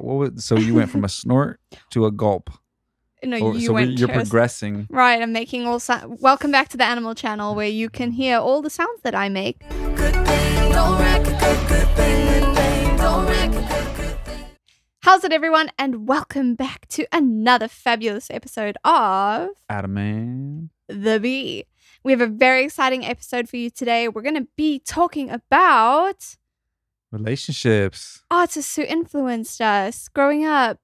gulp. What was, so you went from a snort to a gulp. No, Or- you so went you're to progressing. Right, I'm making all sound. Welcome back to the Animal Channel, where you can hear all the sounds that I make. good thing. Don't wreck a good, good thing. Good thing. Don't wreck a good, good thing. How's it, everyone? And welcome back to another fabulous episode of Adam man. The Bee. We have a very exciting episode for you today. We're going to be talking about Relationships. artists who influenced us growing up,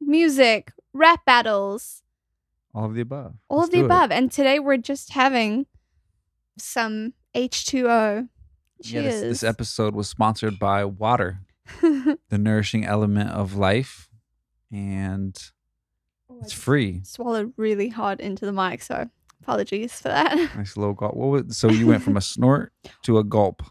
music, rap battles, All of the above. all Let's of the do it. above. And today we're just having some H2O. Yeah, this, this episode was sponsored by water, the nourishing element of life, and oh, it's free. swallowed really hard into the mic, so apologies for that. Nice little gulp. What was, so you went from a snort to a gulp.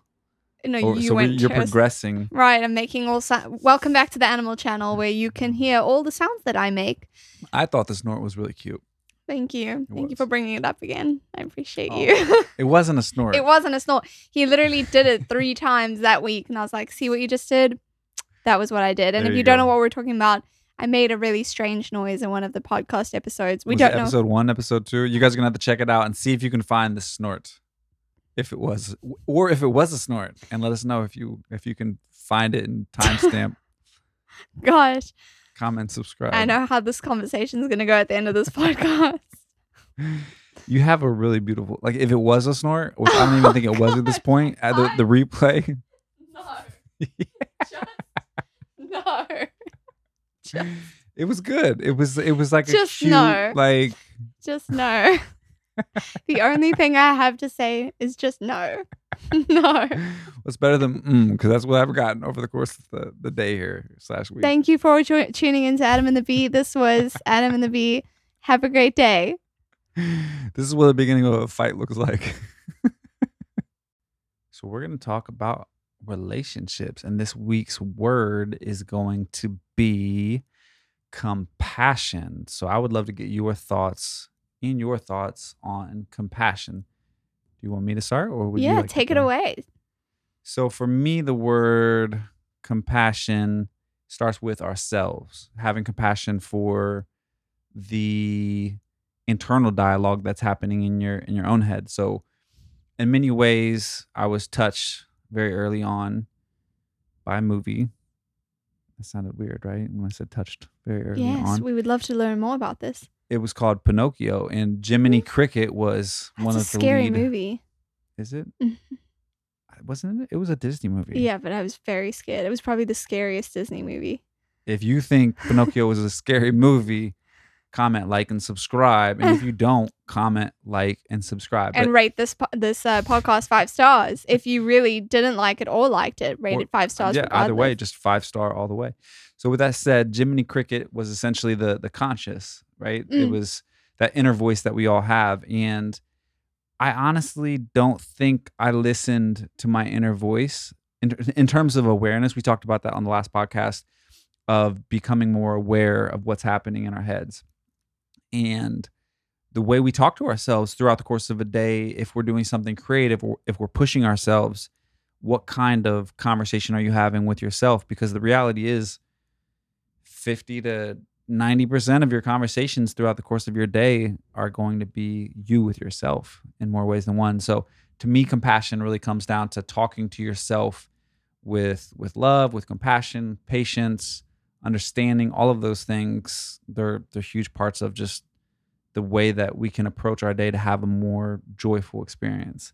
No, you so went you're to progressing. Right, I'm making all sound. Welcome back to the Animal Channel, where you can hear all the sounds that I make. I thought the snort was really cute. Thank you, thank you for bringing it up again. I appreciate Oh. you. It wasn't a snort. it wasn't a snort. He literally did it three times that week, and I was like, "See what you just did? That was what I did." And There if you you don't know what we're talking about, I made a really strange noise in one of the podcast episodes. We was don't it know. episode one, episode two. You guys are gonna have to check it out and see if you can find the snort, if it was, or if it was a snort, and let us know if you if you can find it and timestamp, Gosh, comment, subscribe. I know how this conversation is going to go at the end of this podcast. You have a really beautiful, like if it was a snort, which I don't even think it was at this point. At the, the replay, No. no. it was good. It was it was like Just a cute, no. like Just no. the only thing I have to say is just no. no. what's better than mm, because that's what I've gotten over the course of the, the day here slash week. Thank you for jo- tuning into Adam and the Bee. This was Adam and the Bee. Have a great day. this is what the beginning of a fight looks like. so we're going to talk about relationships and this week's word is going to be compassion. So I would love to get your thoughts in your thoughts on compassion. Do you want me to start or would you yeah, like take it away. So for me, the word compassion starts with ourselves, having compassion for the internal dialogue that's happening in your in your own head. So in many ways, I was touched very early on by a movie. That sounded weird, right? When I said touched very early Yes, on. Yes, we would love to learn more about this. It was called Pinocchio, and Jiminy Cricket was That's one of the scary lead. movie. Is it? Mhm. Wasn't it? It was a Disney movie. Yeah, but I was very scared. It was probably the scariest Disney movie. if you think Pinocchio was a scary movie, comment, like, and subscribe. And if you don't, comment, like, and subscribe. and But rate this po- this uh, podcast five stars. If you really didn't like it or liked it, rate Or- it five stars. yeah, either way, just five star all the way. So with that said, Jiminy Cricket was essentially the the conscious, right? It Mm. was that inner voice that we all have, and I honestly don't think I listened to my inner voice in, in terms of awareness. We talked about that on the last podcast of becoming more aware of what's happening in our heads, and the way we talk to ourselves throughout the course of a day. If we're doing something creative, or if we're pushing ourselves, what kind of conversation are you having with yourself? Because the reality is, fifty to 90% of your conversations throughout the course of your day are going to be you with yourself in more ways than one. So to me compassion really comes down to talking to yourself with with love, with compassion, patience, understanding, all of those things. They're they're huge parts of just the way that we can approach our day to have a more joyful experience.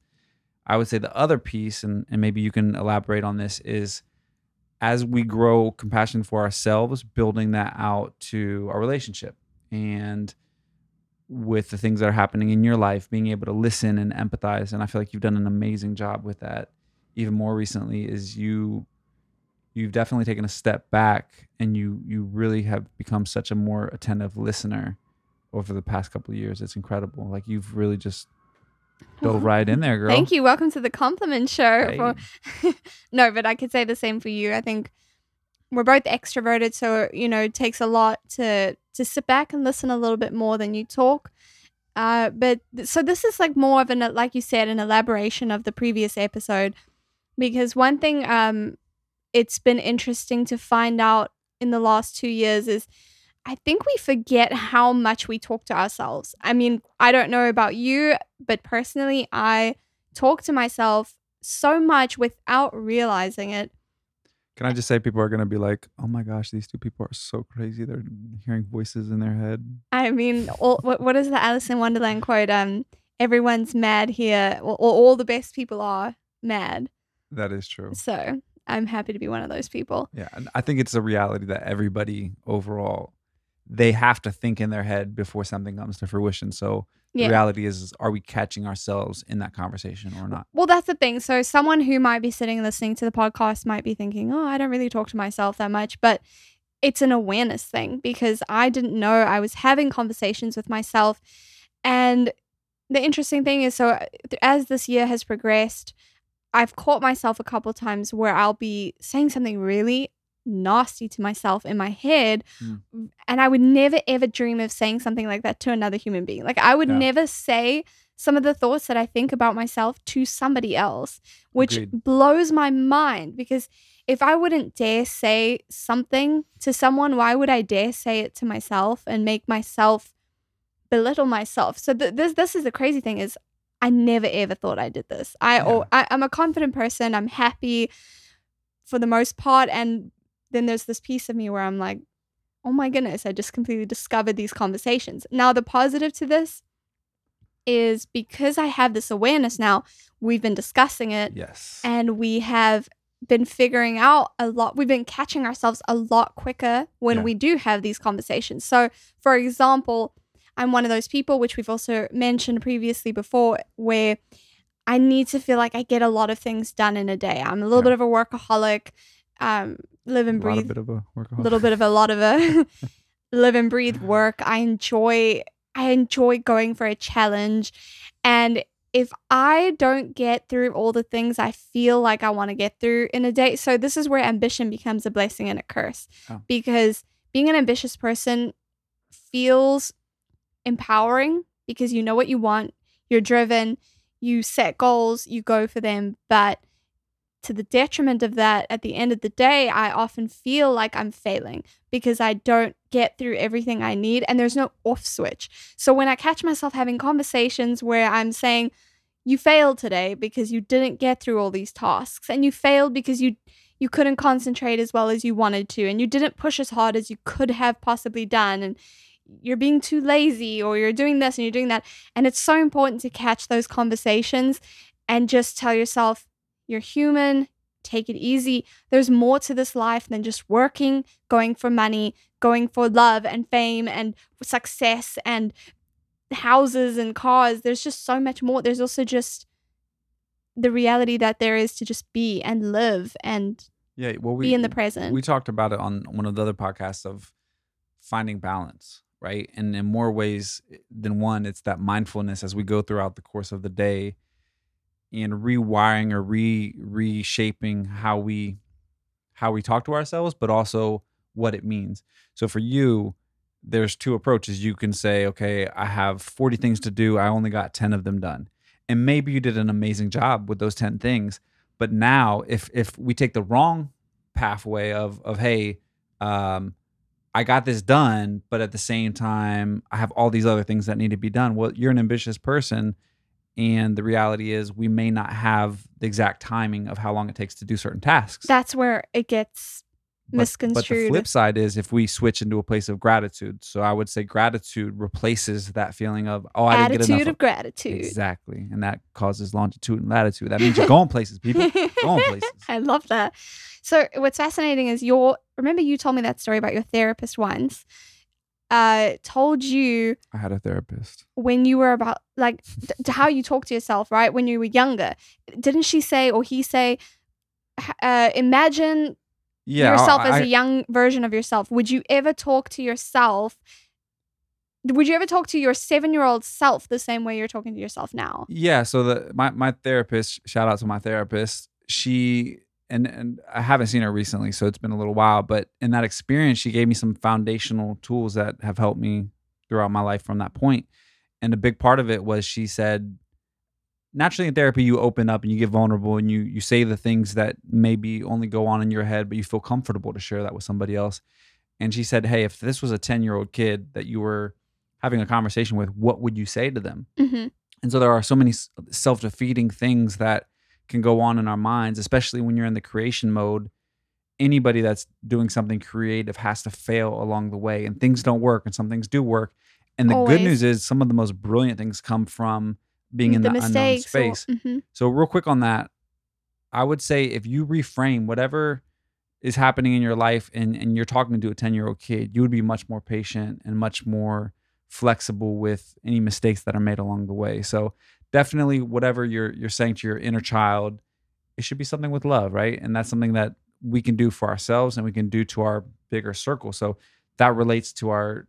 I would say the other piece and and maybe you can elaborate on this is as we grow compassion for ourselves, building that out to our relationship and with the things that are happening in your life, being able to listen and empathize. And I feel like you've done an amazing job with that. Even more recently, is you you've definitely taken a step back and you you really have become such a more attentive listener over the past couple of years. It's incredible. Like you've really just dove right in there, girl. Thank you. Welcome to the compliment show. Hey. For no, but I could say the same for you. I think we're both extroverted, so you know it takes a lot to to sit back and listen a little bit more than you talk. Uh, but so this is like more of an like you said an elaboration of the previous episode because one thing um it's been interesting to find out in the last two years is I think we forget how much we talk to ourselves. I mean, I don't know about you, but personally, I talk to myself so much without realizing it. Can I just say people are gonna be like, oh my gosh, these two people are so crazy. They're hearing voices in their head. I mean, all, what, what is the Alice in Wonderland quote? Um, everyone's mad here, or, or all the best people are mad. That is true. So I'm happy to be one of those people. Yeah, and I think it's a reality that everybody overall they have to think in their head before something comes to fruition. So Yeah. the reality is, is, are we catching ourselves in that conversation or not? Well, that's the thing. So, someone who might be sitting listening to the podcast might be thinking, oh, I don't really talk to myself that much. But it's an awareness thing because I didn't know I was having conversations with myself. And the interesting thing is, so uh, as this year has progressed, I've caught myself a couple times where I'll be saying something really nasty to myself in my head. Mm. And I would never ever dream of saying something like that to another human being. Like, I would Yeah. never say some of the thoughts that I think about myself to somebody else, which Agreed. blows my mind because if I wouldn't dare say something to someone, why would I dare say it to myself and make myself belittle myself? So th- this this is the crazy thing is I never ever thought I did this. I, Yeah. or, I I'm a confident person. I'm happy for the most part, and then there's this piece of me where I'm like, oh my goodness, I just completely discovered these conversations. Now the positive to this is because I have this awareness now. We've been discussing it Yes. and we have been figuring out a lot we've been catching ourselves a lot quicker when Yeah. we do have these conversations so for example i'm one of those people which we've also mentioned previously before where i need to feel like i get a lot of things done in a day i'm a little Yeah. bit of a workaholic um live and a breathe a bit of a a workaholic. little bit of a lot of a live and breathe work. I enjoy I enjoy going for a challenge and if I don't get through all the things I feel like I want to get through in a day, so this is where ambition becomes a blessing and a curse. Oh. Because being an ambitious person feels empowering because you know what you want, you're driven, you set goals, you go for them, but to the detriment of that, at the end of the day, I often feel like I'm failing because I don't get through everything I need and there's no off switch. So when I catch myself having conversations where I'm saying, you failed today because you didn't get through all these tasks and you failed because you you couldn't concentrate as well as you wanted to and you didn't push as hard as you could have possibly done and you're being too lazy or you're doing this and you're doing that. And it's so important to catch those conversations and just tell yourself you're human. Take it easy. There's more to this life than just working going for money going for love and fame and success and houses and cars. There's just so much more. There's also just the reality that there is to just be and live and yeah. Well, we be in the present. we talked about it on one of the other podcasts of finding balance, right? And in more ways than one, it's that mindfulness as we go throughout the course of the day and rewiring or re reshaping how we how we talk to ourselves, but also what it means. So for you, there's two approaches. You can say, okay, I have 40 things to do. I only got 10 of them done. And maybe you did an amazing job with those 10 things. But now if if we take the wrong pathway of of hey, um, I got this done, but at the same time, I have all these other things that need to be done. Well, you're an ambitious person. And the reality is, we may not have the exact timing of how long it takes to do certain tasks. that's where it gets But- But the flip side is if we switch into a place of gratitude. So I would say gratitude replaces that feeling of, oh, I didn't get attitude enough. of gratitude Exactly. And that causes longitude and latitude. That means you're going places, people. Going places. I love that. So what's fascinating is your remember you told me that story about your therapist once. Uh told you I had a therapist. when you were about like d- to how you talk to yourself, right? When you were younger. Didn't she say or he say uh imagine Yeah. yourself I, as I- a young version of yourself. Would you ever talk to yourself? Would you ever talk to your seven year old self the same way you're talking to yourself now? Yeah, so the my my therapist, shout out to my therapist. She and and I haven't seen her recently, so it's been a little while, but in that experience she gave me some foundational tools that have helped me throughout my life from that point. And a big part of it was she said naturally in therapy you open up and you get vulnerable and you you say the things that maybe only go on in your head, but you feel comfortable to share that with somebody else. And she said, Hey, if this was a 10 year old kid that you were having a conversation with, what would you say to them? hmm And so there are so many self defeating things that can go on in our minds, especially when you're in the creation mode. Anybody that's doing something creative has to fail along the way, and things don't work, and some things do work. And the Always. good news is, some of the most brilliant things come from being in the, unknown mistakes or- space. mhm. So, real quick on that, I would say if you reframe whatever is happening in your life and, and you're talking to a 10 year old kid, you would be much more patient and much more flexible with any mistakes that are made along the way. So, definitely, whatever you're, you're saying to your inner child, it should be something with love, right? And that's something that we can do for ourselves and we can do to our bigger circle. So, that relates to our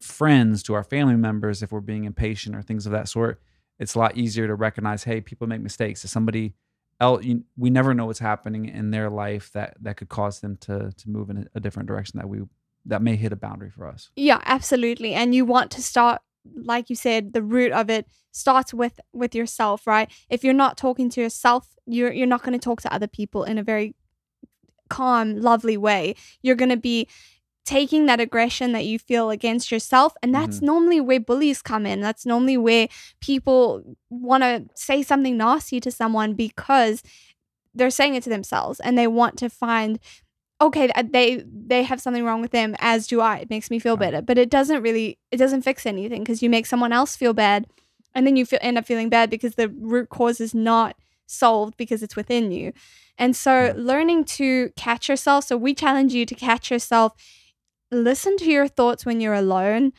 friends, to our family members, if we're being impatient or things of that sort it's a lot easier to recognize hey people make mistakes if somebody else you, we never know what's happening in their life that that could cause them to to move in a, a different direction that we that may hit a boundary for us Yeah, absolutely. And you want to start like you said, the root of it starts with with yourself, right? If you're not talking to yourself, you're you're not going to talk to other people in a very calm, lovely way. You're going to be taking that aggression that you feel against yourself and that's mm-hmm. normally where bullies come in. That's normally where people want to say something nasty to someone because they're saying it to themselves and they want to find okay they they have something wrong with them as do i. It makes me feel better. But it doesn't really it doesn't fix anything because you make someone else feel bad and then you feel, end up feeling bad because the root cause is not solved because it's within you. And so learning to catch yourself so we challenge you to catch yourself listen to your thoughts when you're alone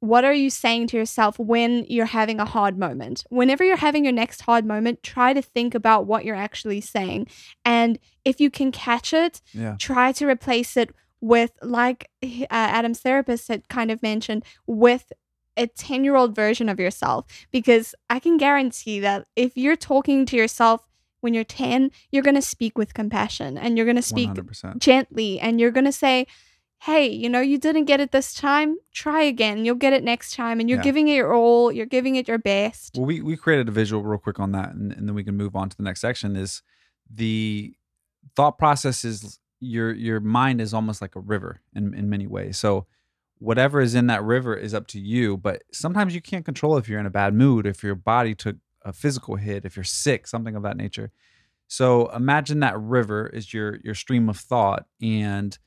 what are you saying to yourself when you're having a hard moment? Whenever you're having your next hard moment, try to think about what you're actually saying. And if you can catch it, yeah try to replace it with, like uh, Adam's therapist had kind of mentioned, with a 10 year old version of yourself. Because I can guarantee that if you're talking to yourself when you're 10, you're going to speak with compassion and you're going to speak 100% gently and you're going to say, Hey, you know, you didn't get it this time. Try again. You'll get it next time. And you're Yeah. giving it your all. You're giving it your best. well we we created a visual real quick on that and, and then we can move on to the next section is the thought process is your your mind is almost like a river in in many ways so whatever is in that river is up to you but sometimes you can't control if you're in a bad mood if your body took a physical hit if you're sick something of that nature so imagine that river is your your stream of thought and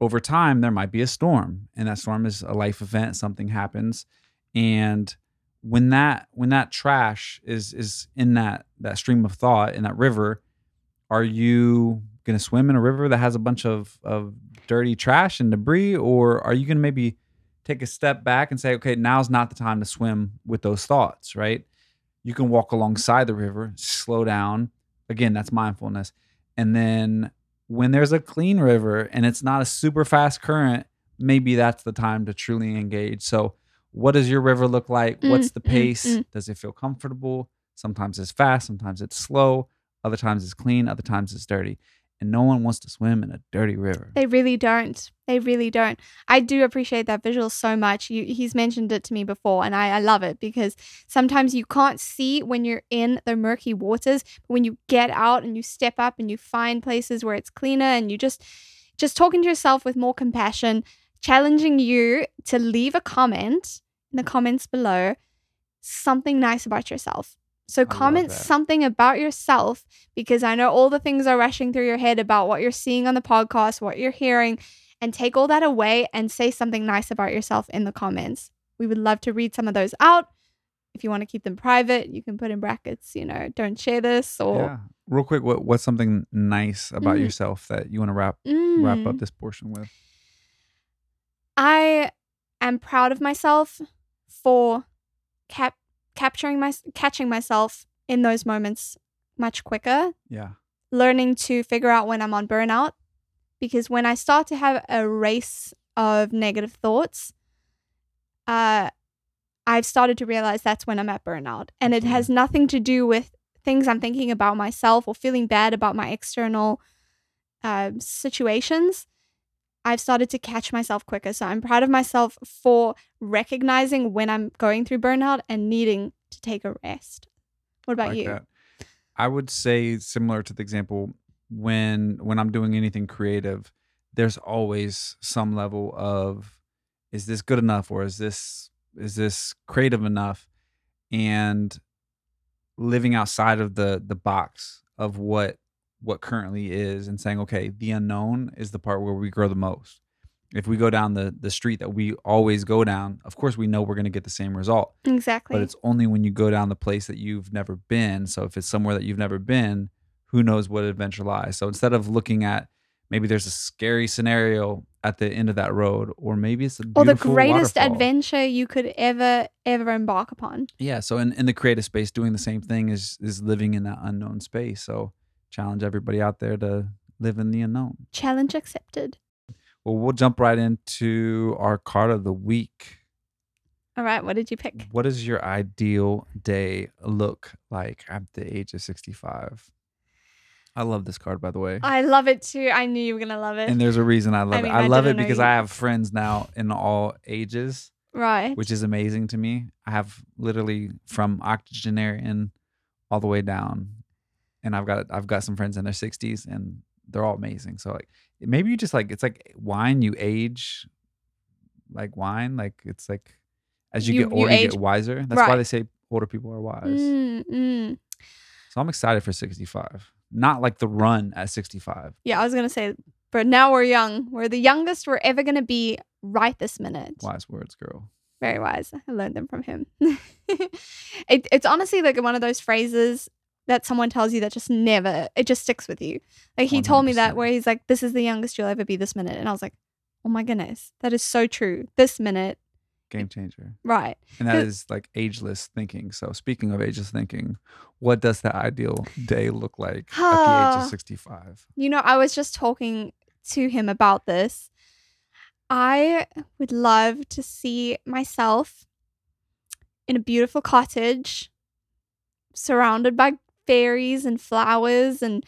over time there might be a storm and that storm is a life event something happens and when that when that trash is is in that that stream of thought in that river are you going to swim in a river that has a bunch of of dirty trash and debris or are you going to maybe take a step back and say okay now's not the time to swim with those thoughts right? You can walk alongside the river slow down. Again that's mindfulness. And then when there's a clean river and it's not a super fast current maybe that's the time to truly engage. So what does your river look like? What's Mm, the mm, pace? mm. does it feel comfortable? Sometimes it's fast sometimes it's slow. Other times it's clean other times it's dirty and no one wants to swim in a dirty river They really don't. They really don't. I do appreciate that visual so much. You, he's mentioned it to me before, and I, I love it because sometimes you can't see when you're in the murky waters. But when you get out and you step up and you find places where it's cleaner, and you just just talking to yourself with more compassion, challenging you to leave a comment in the comments below, something nice about yourself. So comment something about yourself because I know all the things are rushing through your head about what you're seeing on the podcast, what you're hearing, and take all that away and say something nice about yourself in the comments. We would love to read some of those out. If you want to keep them private, you can put in brackets, you know, don't share this or yeah real quick what, what's something nice about Mm. yourself that you want to wrap wrap Mm. up this portion with I am proud of myself for cap- capturing my catching myself in those moments much quicker yeah learning to figure out when I'm on burnout because when I start to have a race of negative thoughts, uh, I've started to realize that's when I'm at burnout. And it has nothing to do with things I'm thinking about myself or feeling bad about my external uh, situations. I've started to catch myself quicker. So I'm proud of myself for recognizing when I'm going through burnout and needing to take a rest. What about like you? that. I would say similar to the example when when I'm doing anything creative, there's always some level of is this good enough or is this is this creative enough and living outside of the the box of what what currently is and saying okay the unknown is the part where we grow the most if we go down the the street that we always go down of course we know we're going to get the same result Exactly. but it's only when you go down the place that you've never been so if it's somewhere that you've never been who knows what adventure lies so instead of looking at maybe there's a scary scenario at the end of that road or maybe it's a or the greatest waterfall. adventure you could ever ever embark upon. yeah so in, in the creative space doing the same thing is is living in that unknown space so challenge everybody out there to live in the unknown Challenge accepted. well we'll jump right into our card of the week All right, what did you pick? what does your ideal day look like at the age of 65 i love this card by the way I love it too. I knew you were gonna love it. and there's a reason i love mean, it i, I love it because i have friends now in all ages right. which is amazing to me. I have literally from octogenarian all the way down, and I've got I've got some friends in their sixties, and they're all amazing. So like maybe you just like it's like wine. You age like wine. Like it's like as you, You- get older, you, age- get wiser. That's why they say older people are wise. Mm, mm. So I'm excited for 65. Not like the run at 65. Yeah, I was gonna say, but now we're young. We're the youngest we're ever gonna be right this minute. Wise words, girl. Very wise. I learned them from him. it, it's honestly like one of those phrases that someone tells you that just never it just sticks with you. Like he told me that where he's like, "This is the youngest you'll ever be this minute," and I was like, "Oh my goodness, that is so true." This minute, Game changer. right? And that is like ageless thinking. So speaking of ageless thinking, what does the ideal day look like at the age of 65? You know, I was just talking to him about this. I would love to see myself in a beautiful cottage surrounded by fairies and flowers and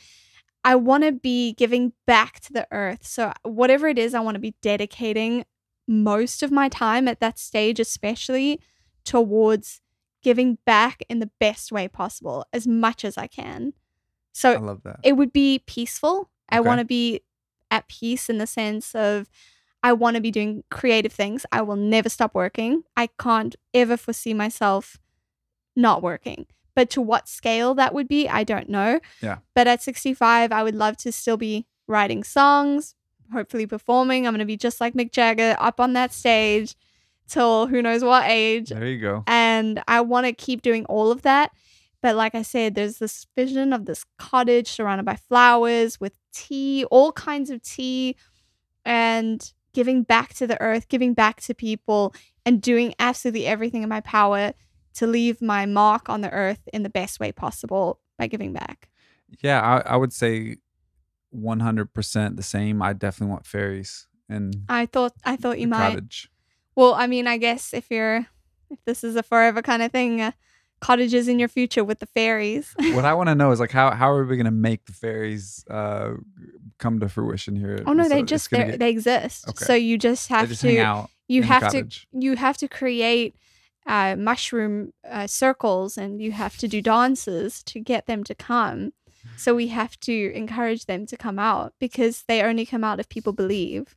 I want to be giving back to the earth. So whatever it is, I want to be dedicating most of my time at that stage especially towards giving back in the best way possible as much as I can. So I love that. it would be peaceful. I want to be at peace in the sense of I want to be doing creative things. I will never stop working. I can't ever foresee myself not working. But to what scale that would be, I don't know. Yeah. But at 65, I would love to still be writing songs, hopefully performing. I'm going to be just like Mick Jagger up on that stage till who knows what age there you go. and I want to keep doing all of that. But like I said, there's this vision of this cottage surrounded by flowers with tea, all kinds of tea, and giving back to the earth, giving back to people, and doing absolutely everything in my power to leave my mark on the earth in the best way possible by giving back. Yeah, I, I would say 100% the same. I definitely want fairies and I thought I thought you might. cottage. Well, I mean, I guess if you're if this is a forever kind of thing, uh, cottages in your future with the fairies. what I want to know is like how how are we going to make the fairies uh come to fruition here? Oh no, So they just they get- they exist. Okay. So you just have just to hang out. you have to you have to create uh, mushroom uh, circles and you have to do dances to get them to come. So we have to encourage them to come out because they only come out if people believe.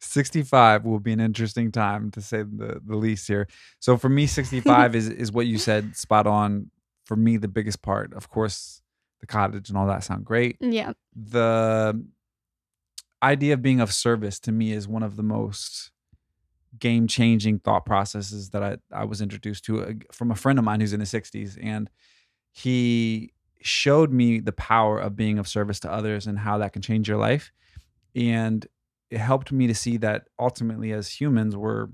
65 will be an interesting time to say the, the least here. So for me, 65 is is what you said, spot on. For me, the biggest part, of course, the cottage and all that sound great. Yeah. The idea of being of service to me is one of the most game changing thought processes that I, I was introduced to uh, from a friend of mine who's in the 60s. And he showed me the power of being of service to others and how that can change your life. And it helped me to see that ultimately as humans we're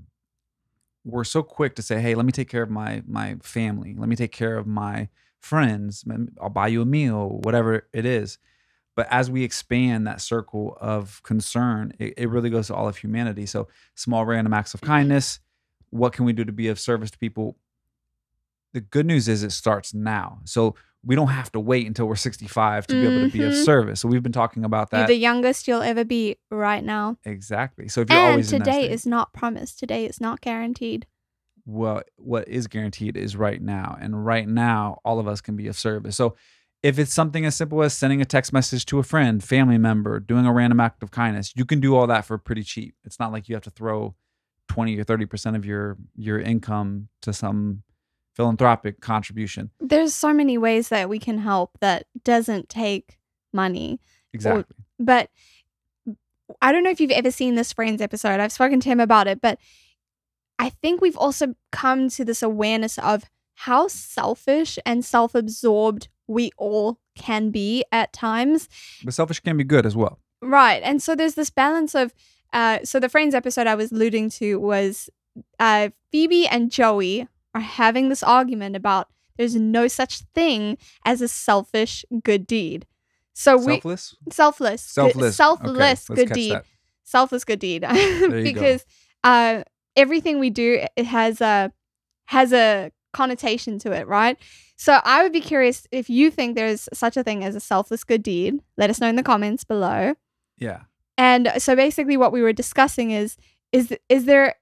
we're so quick to say hey let me take care of my my family let me take care of my friends I'll buy you a meal whatever it is but as we expand that circle of concern it, it really goes to all of humanity so small random acts of kindness what can we do to be of service to people the good news is it starts now so we don't have to wait until we're 65 to be able to be of Mhm. service so we've been talking about You're that the youngest you'll ever be right now. exactly so if you're And always today is not promised. Today is not guaranteed. what what is guaranteed is right now and right now all of us can be of service so if it's something as simple as sending a text message to a friend, family member, doing a random act of kindness, you can do all that for pretty cheap. It's not like you have to throw 20 or 30% of your your income to some philanthropic contribution. There's so many ways that we can help that doesn't take money. Exactly. But I don't know if you've ever seen this Friends episode. I've spoken to him about it, but I think we've also come to this awareness of how selfish and self absorbed we all can be at times. but selfish can be good as well. Right. And so there's this balance of, uh, so the Friends episode I was alluding to was uh, Phoebe and Joey are having this argument about there's no such thing as a selfish good deed. So we Selfless? selfless, good- Selfless. Okay, good deed, that. selfless good deed, you go. because uh, everything we do it has a has a connotation to it, right? So I would be curious if you think there's such a thing as a selfless good deed. Let us know in the comments below. Yeah. And so basically what we were discussing is is is there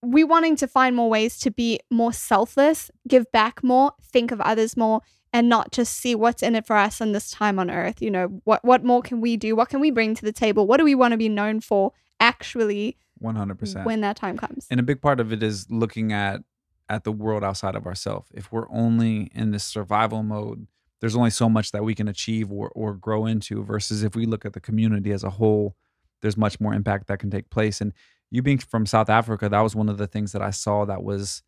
we wanting to find more ways to be more selfless, give back more, think of others more and not just see what's in it for us in this time on earth. You know, what what more can we do? What can we bring to the table? What do we want to be known for actually 100%. when that time comes? and a big part of it is looking at at the world outside of ourselves if we're only in this survival mode there's only so much that we can achieve or, or grow into versus if we look at the community as a whole there's much more impact that can take place. And you being from south africa that was one of the things that i saw that was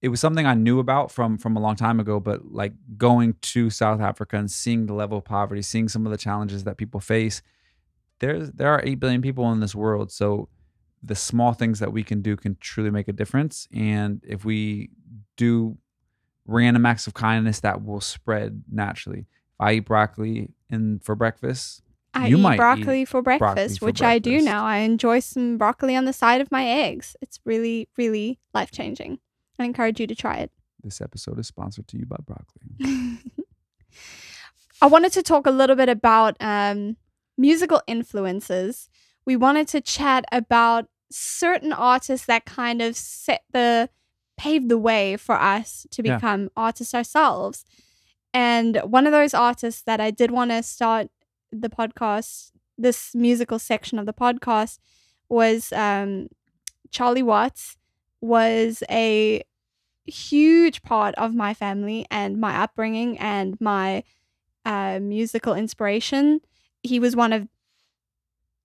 it was something i knew about from from a long time ago but like going to south africa and seeing the level of poverty seeing some of the challenges that people face there's there are 8 billion people in this world. So the small things that we can do can truly make a difference. And if we do random acts of kindness, that will spread naturally. If I eat broccoli in for breakfast, I you eat might eat broccoli for breakfast, for which I do now. I enjoy some broccoli on the side of my eggs. It's really, really life changing. I encourage you to try it. this episode is sponsored to you by broccoli. I wanted to talk a little bit about um, musical influences. We wanted to chat about certain artists that kind of set the paved the way for us to Yeah. become artists ourselves. And one of those artists that I did want to start the podcast, this musical section of the podcast, was um, Charlie Watts. Was a huge part of my family and my upbringing and my uh, musical inspiration. He was one of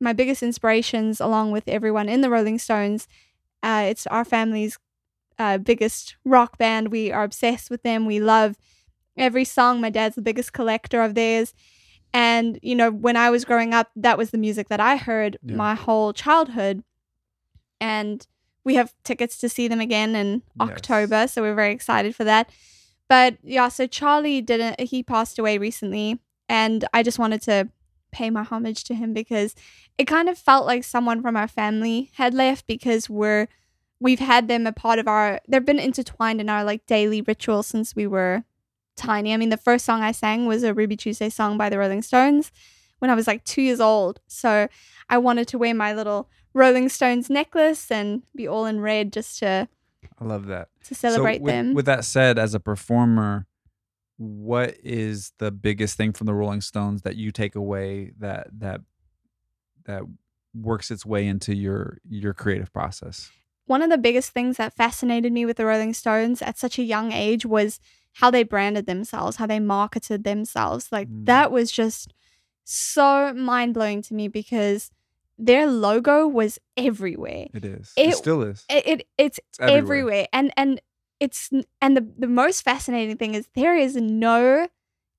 my biggest inspirations, along with everyone in the Rolling Stones. Uh, it's our family's uh, biggest rock band. We are obsessed with them. We love every song. My dad's the biggest collector of theirs. And, you know, when I was growing up, that was the music that I heard Yeah. my whole childhood. And we have tickets to see them again in Yes. October. So we're very excited for that. But yeah, so Charlie didn't, he passed away recently. And I just wanted to pay my homage to him because it kind of felt like someone from our family had left because we're, we've had them a part of our, they've been intertwined in our like daily ritual since we were tiny. I mean, the first song I sang was a Ruby Tuesday song by the Rolling Stones when I was like two years old. So I wanted to wear my little Rolling Stones necklace and be all in red just to I love that. to celebrate so with, them. With that said, as a performer, what is the biggest thing from the Rolling Stones that you take away that that that works its way into your your creative process? One of the biggest things that fascinated me with the Rolling Stones at such a young age was how they branded themselves, how they marketed themselves. Like Mm. that was just so mind blowing to me because their logo was everywhere. It is. It, It- still is. It, it it's It's everywhere. everywhere. and and it's and the the most fascinating thing is there is no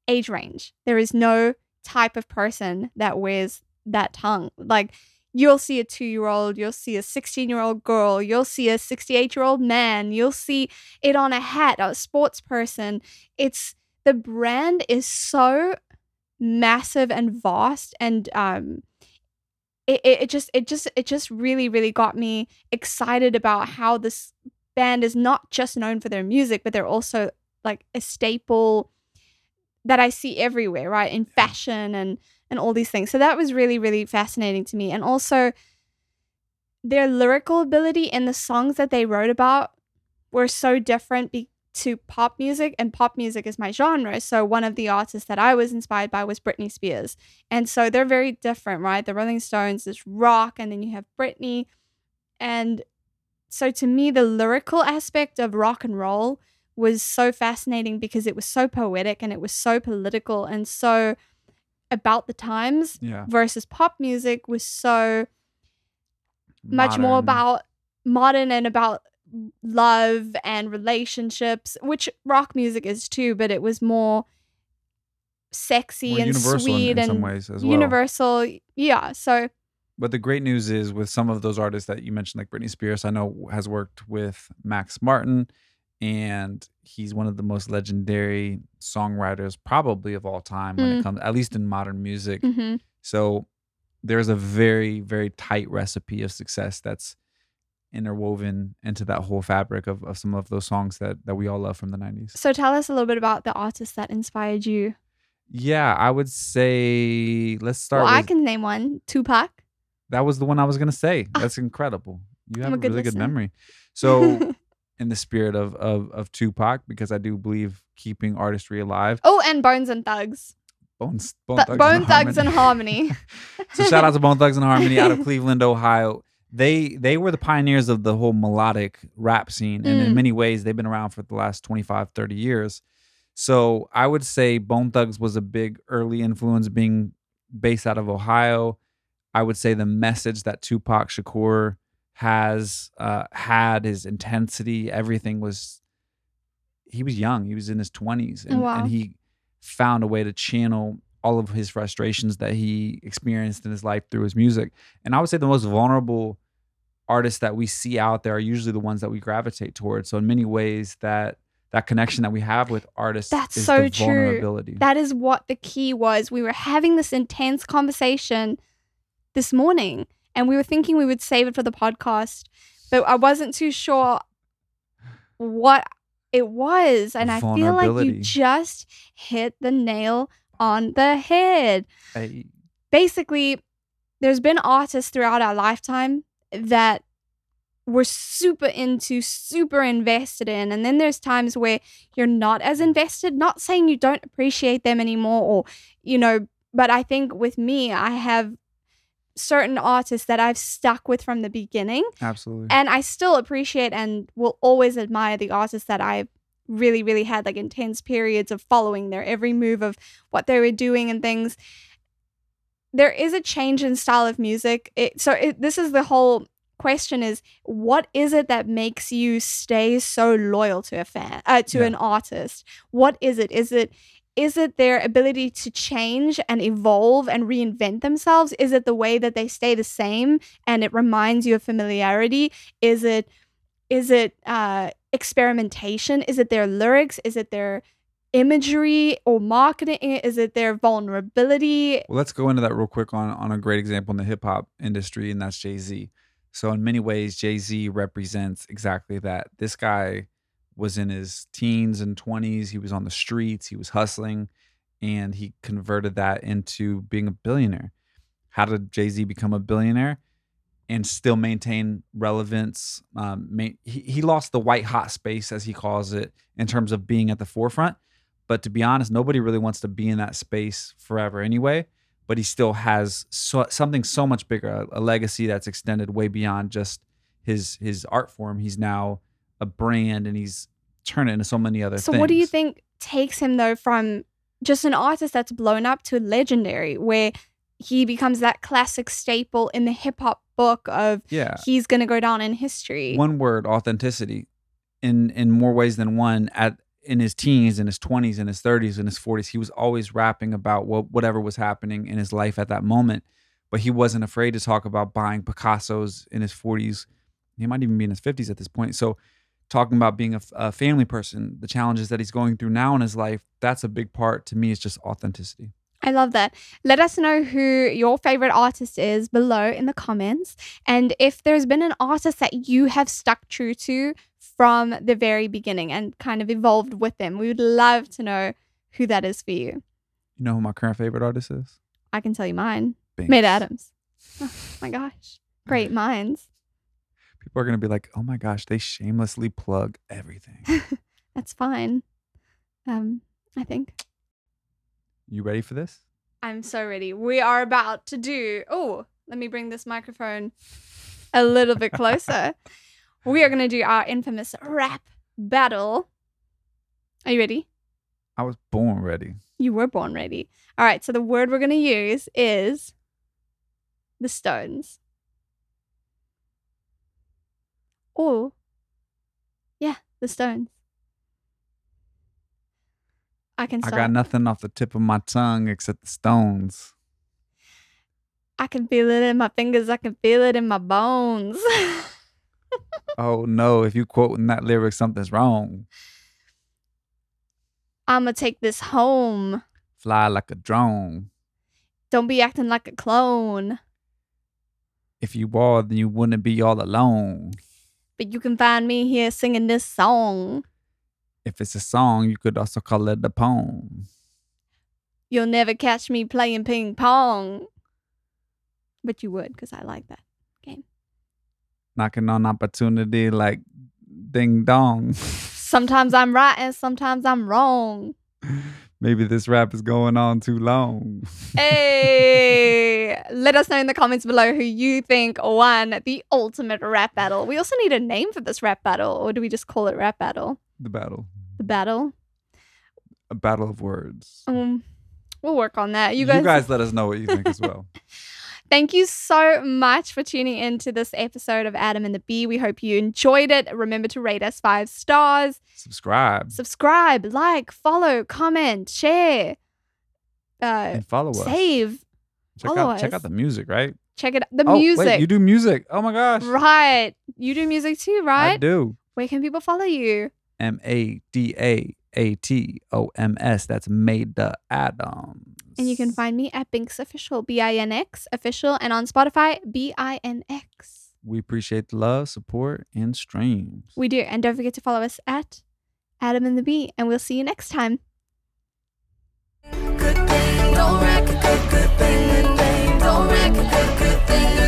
age range. There is no type of person that wears that tongue. Like you'll see a 2 year old you'll see a 16 year old girl you'll see a 68 year old man you'll see it on a hat a sports person. It's the brand is so massive and vast and um it, it, it just it just it just really really got me excited about how this band is not just known for their music but they're also like a staple that I see everywhere right? In fashion and and all these things. So that was really really fascinating to me. And also their lyrical ability and the songs that they wrote about were so different be- to pop music and pop music is my genre. So one of the artists that i was inspired by was britney spears. And so they're very different right? The rolling stones is rock and then you have britney. And so to me the lyrical aspect of rock and roll was so fascinating because it was so poetic and it was so political and so about the times Yeah. versus pop music was so much more about modern and about love and relationships, which rock music is too, but it was more sexy More and universal in- sweet in and some ways as well. universal. Yeah. So But the great news is with some of those artists that you mentioned, like Britney Spears, I know has worked with Max Martin, and he's one of the most legendary songwriters probably of all time when Mm. it comes, at least in modern music. mhm. So there's a very, very tight recipe of success that's interwoven into that whole fabric of, of some of those songs that that we all love from the 90s. so tell us a little bit about the artist that inspired you. Yeah, I would say let's start well, I can name one, Tupac. That was the one I was gonna say. Ah. That's incredible. You I'm have a a, good really good memory. So in the spirit of, of of Tupac, because I do believe keeping artistry alive. oh, and Bones and Thugs. Bones, Bone Th- Thugs, Bone Thugs and Harmony. so shout out to Bone Thugs-n-Harmony out of Cleveland, Ohio. They they were the pioneers of the whole melodic rap scene, and Mm. in many ways, they've been around for the last 25, 30 years. So I would say Bone Thugs was a big early influence, being based out of Ohio. I would say the message that Tupac Shakur has uh, had, his intensity, everything was. He was young. He was in his twenties, and, Wow. and he found a way to channel all of his frustrations that he experienced in his life through his music. And I would say the most vulnerable artists that we see out there are usually the ones that we gravitate towards. So in many ways, that that connection that we have with artists That's so true. vulnerability. That is what the key was. We were having this intense conversation this morning and we were thinking we would save it for the podcast, but I wasn't too sure what it was. And I feel like you just hit the nail on the head. Hey, Basically, there's been artists throughout our lifetime that we're super into, super invested in. And then there's times where you're not as invested, not saying you don't appreciate them anymore or, you know, but I think with me, I have certain artists that I've stuck with from the beginning absolutely. and I still appreciate and will always admire the artists that I really, really had like intense periods of following their every move of what they were doing and things. There is a change in style of music. It, so it, this is the whole question: is what is it that makes you stay so loyal to a fan, uh, to Yeah. an artist? What is it? Is it is it their ability to change and evolve and reinvent themselves? Is it the way that they stay the same and it reminds you of familiarity? Is it is it uh, experimentation? Is it their lyrics? Is it their imagery or marketing? Is it their vulnerability? Well, let's go into that real quick on on a great example in the hip hop industry, and that's Jay Z. So in many ways, Jay Z represents exactly that. This guy was in his teens and twenties. He was on the streets. He was hustling, and he converted that into being a billionaire. How did Jay Z become a billionaire? And still maintain relevance. Um, ma- he, he lost the white hot space, as he calls it, in terms of being at the forefront. But to be honest, nobody really wants to be in that space forever anyway. But he still has so, something so much bigger, a, a legacy that's extended way beyond just his his art form. He's now a brand, and he's turned it into so many other So things. what do you think takes him though from just an artist that's blown up to legendary where he becomes that classic staple in the hip hop book of Yeah, he's going to go down in history. one word: authenticity. In in more ways than one. At in his teens, in his twenties, in his thirties, in his forties, he was always rapping about what whatever was happening in his life at that moment. But he wasn't afraid to talk about buying Picasso's in his forties. He might even be in his fifties at this point. So, talking about being a family person, the challenges that he's going through now in his life, that's a big part to me. Is just authenticity. I love that. Let us know who your favorite artist is below in the comments. And if there's been an artist that you have stuck true to from the very beginning and kind of evolved with them, we would love to know who that is for you. You know who my current favorite artist is? I can tell you mine. BINX. Mada Atoms. Oh my gosh. Great minds. People are gonna be like, "Oh my gosh, they shamelessly plug everything." That's fine. Um, I think. You ready for this? I'm so ready. We are about to do. Oh, let me bring this microphone a little bit closer. we are going to do our infamous rap battle. Are you ready? I was born ready. You were born ready. All right. So the word we're going to use is the Stones. Oh, yeah, the Stones. I can I got nothing off the tip of my tongue except the stones. I can feel it in my fingers. I can feel it in my bones. Oh no, if you quoting that lyric, something's wrong. I'ma take this home. Fly like a drone. Don't be acting like a clone. If you are, then you wouldn't be all alone. But you can find me here singing this song. If it's a song, you could also call it a poem. You'll never catch me playing ping pong. But you would, because I like that. Game. Knocking on opportunity like ding dong. Sometimes I'm right and sometimes I'm wrong. Maybe this rap is going on too long. Hey, let us know in the comments below who you think won the ultimate rap battle. We also need a name for this rap battle, or do we just call it rap battle? The battle. The battle. A battle of words. Um, we'll work on that. You guys, You guys, guys, let us know what you think as well. thank you so much for tuning in to this episode of Adam and the Bee. We hope you enjoyed it. Remember to rate us five stars, Subscribe subscribe, like, follow, comment, share, uh, and follow us. save. Check follow out check out the music, right? Check it. Out. The oh, music. Wait, you do music. Oh my gosh. Right. You do music too, right? I do. Where can people follow you? M A D A a T O M S. That's Made the Adams. And you can find me at BINX Official, B I N X Official, and on Spotify, B I N X. We appreciate the love, support, and streams. We do. And don't forget to follow us at Adam and the Bee, and we'll see you next time. Good thing, don't a good, good thing, good thing, don't a good, good thing.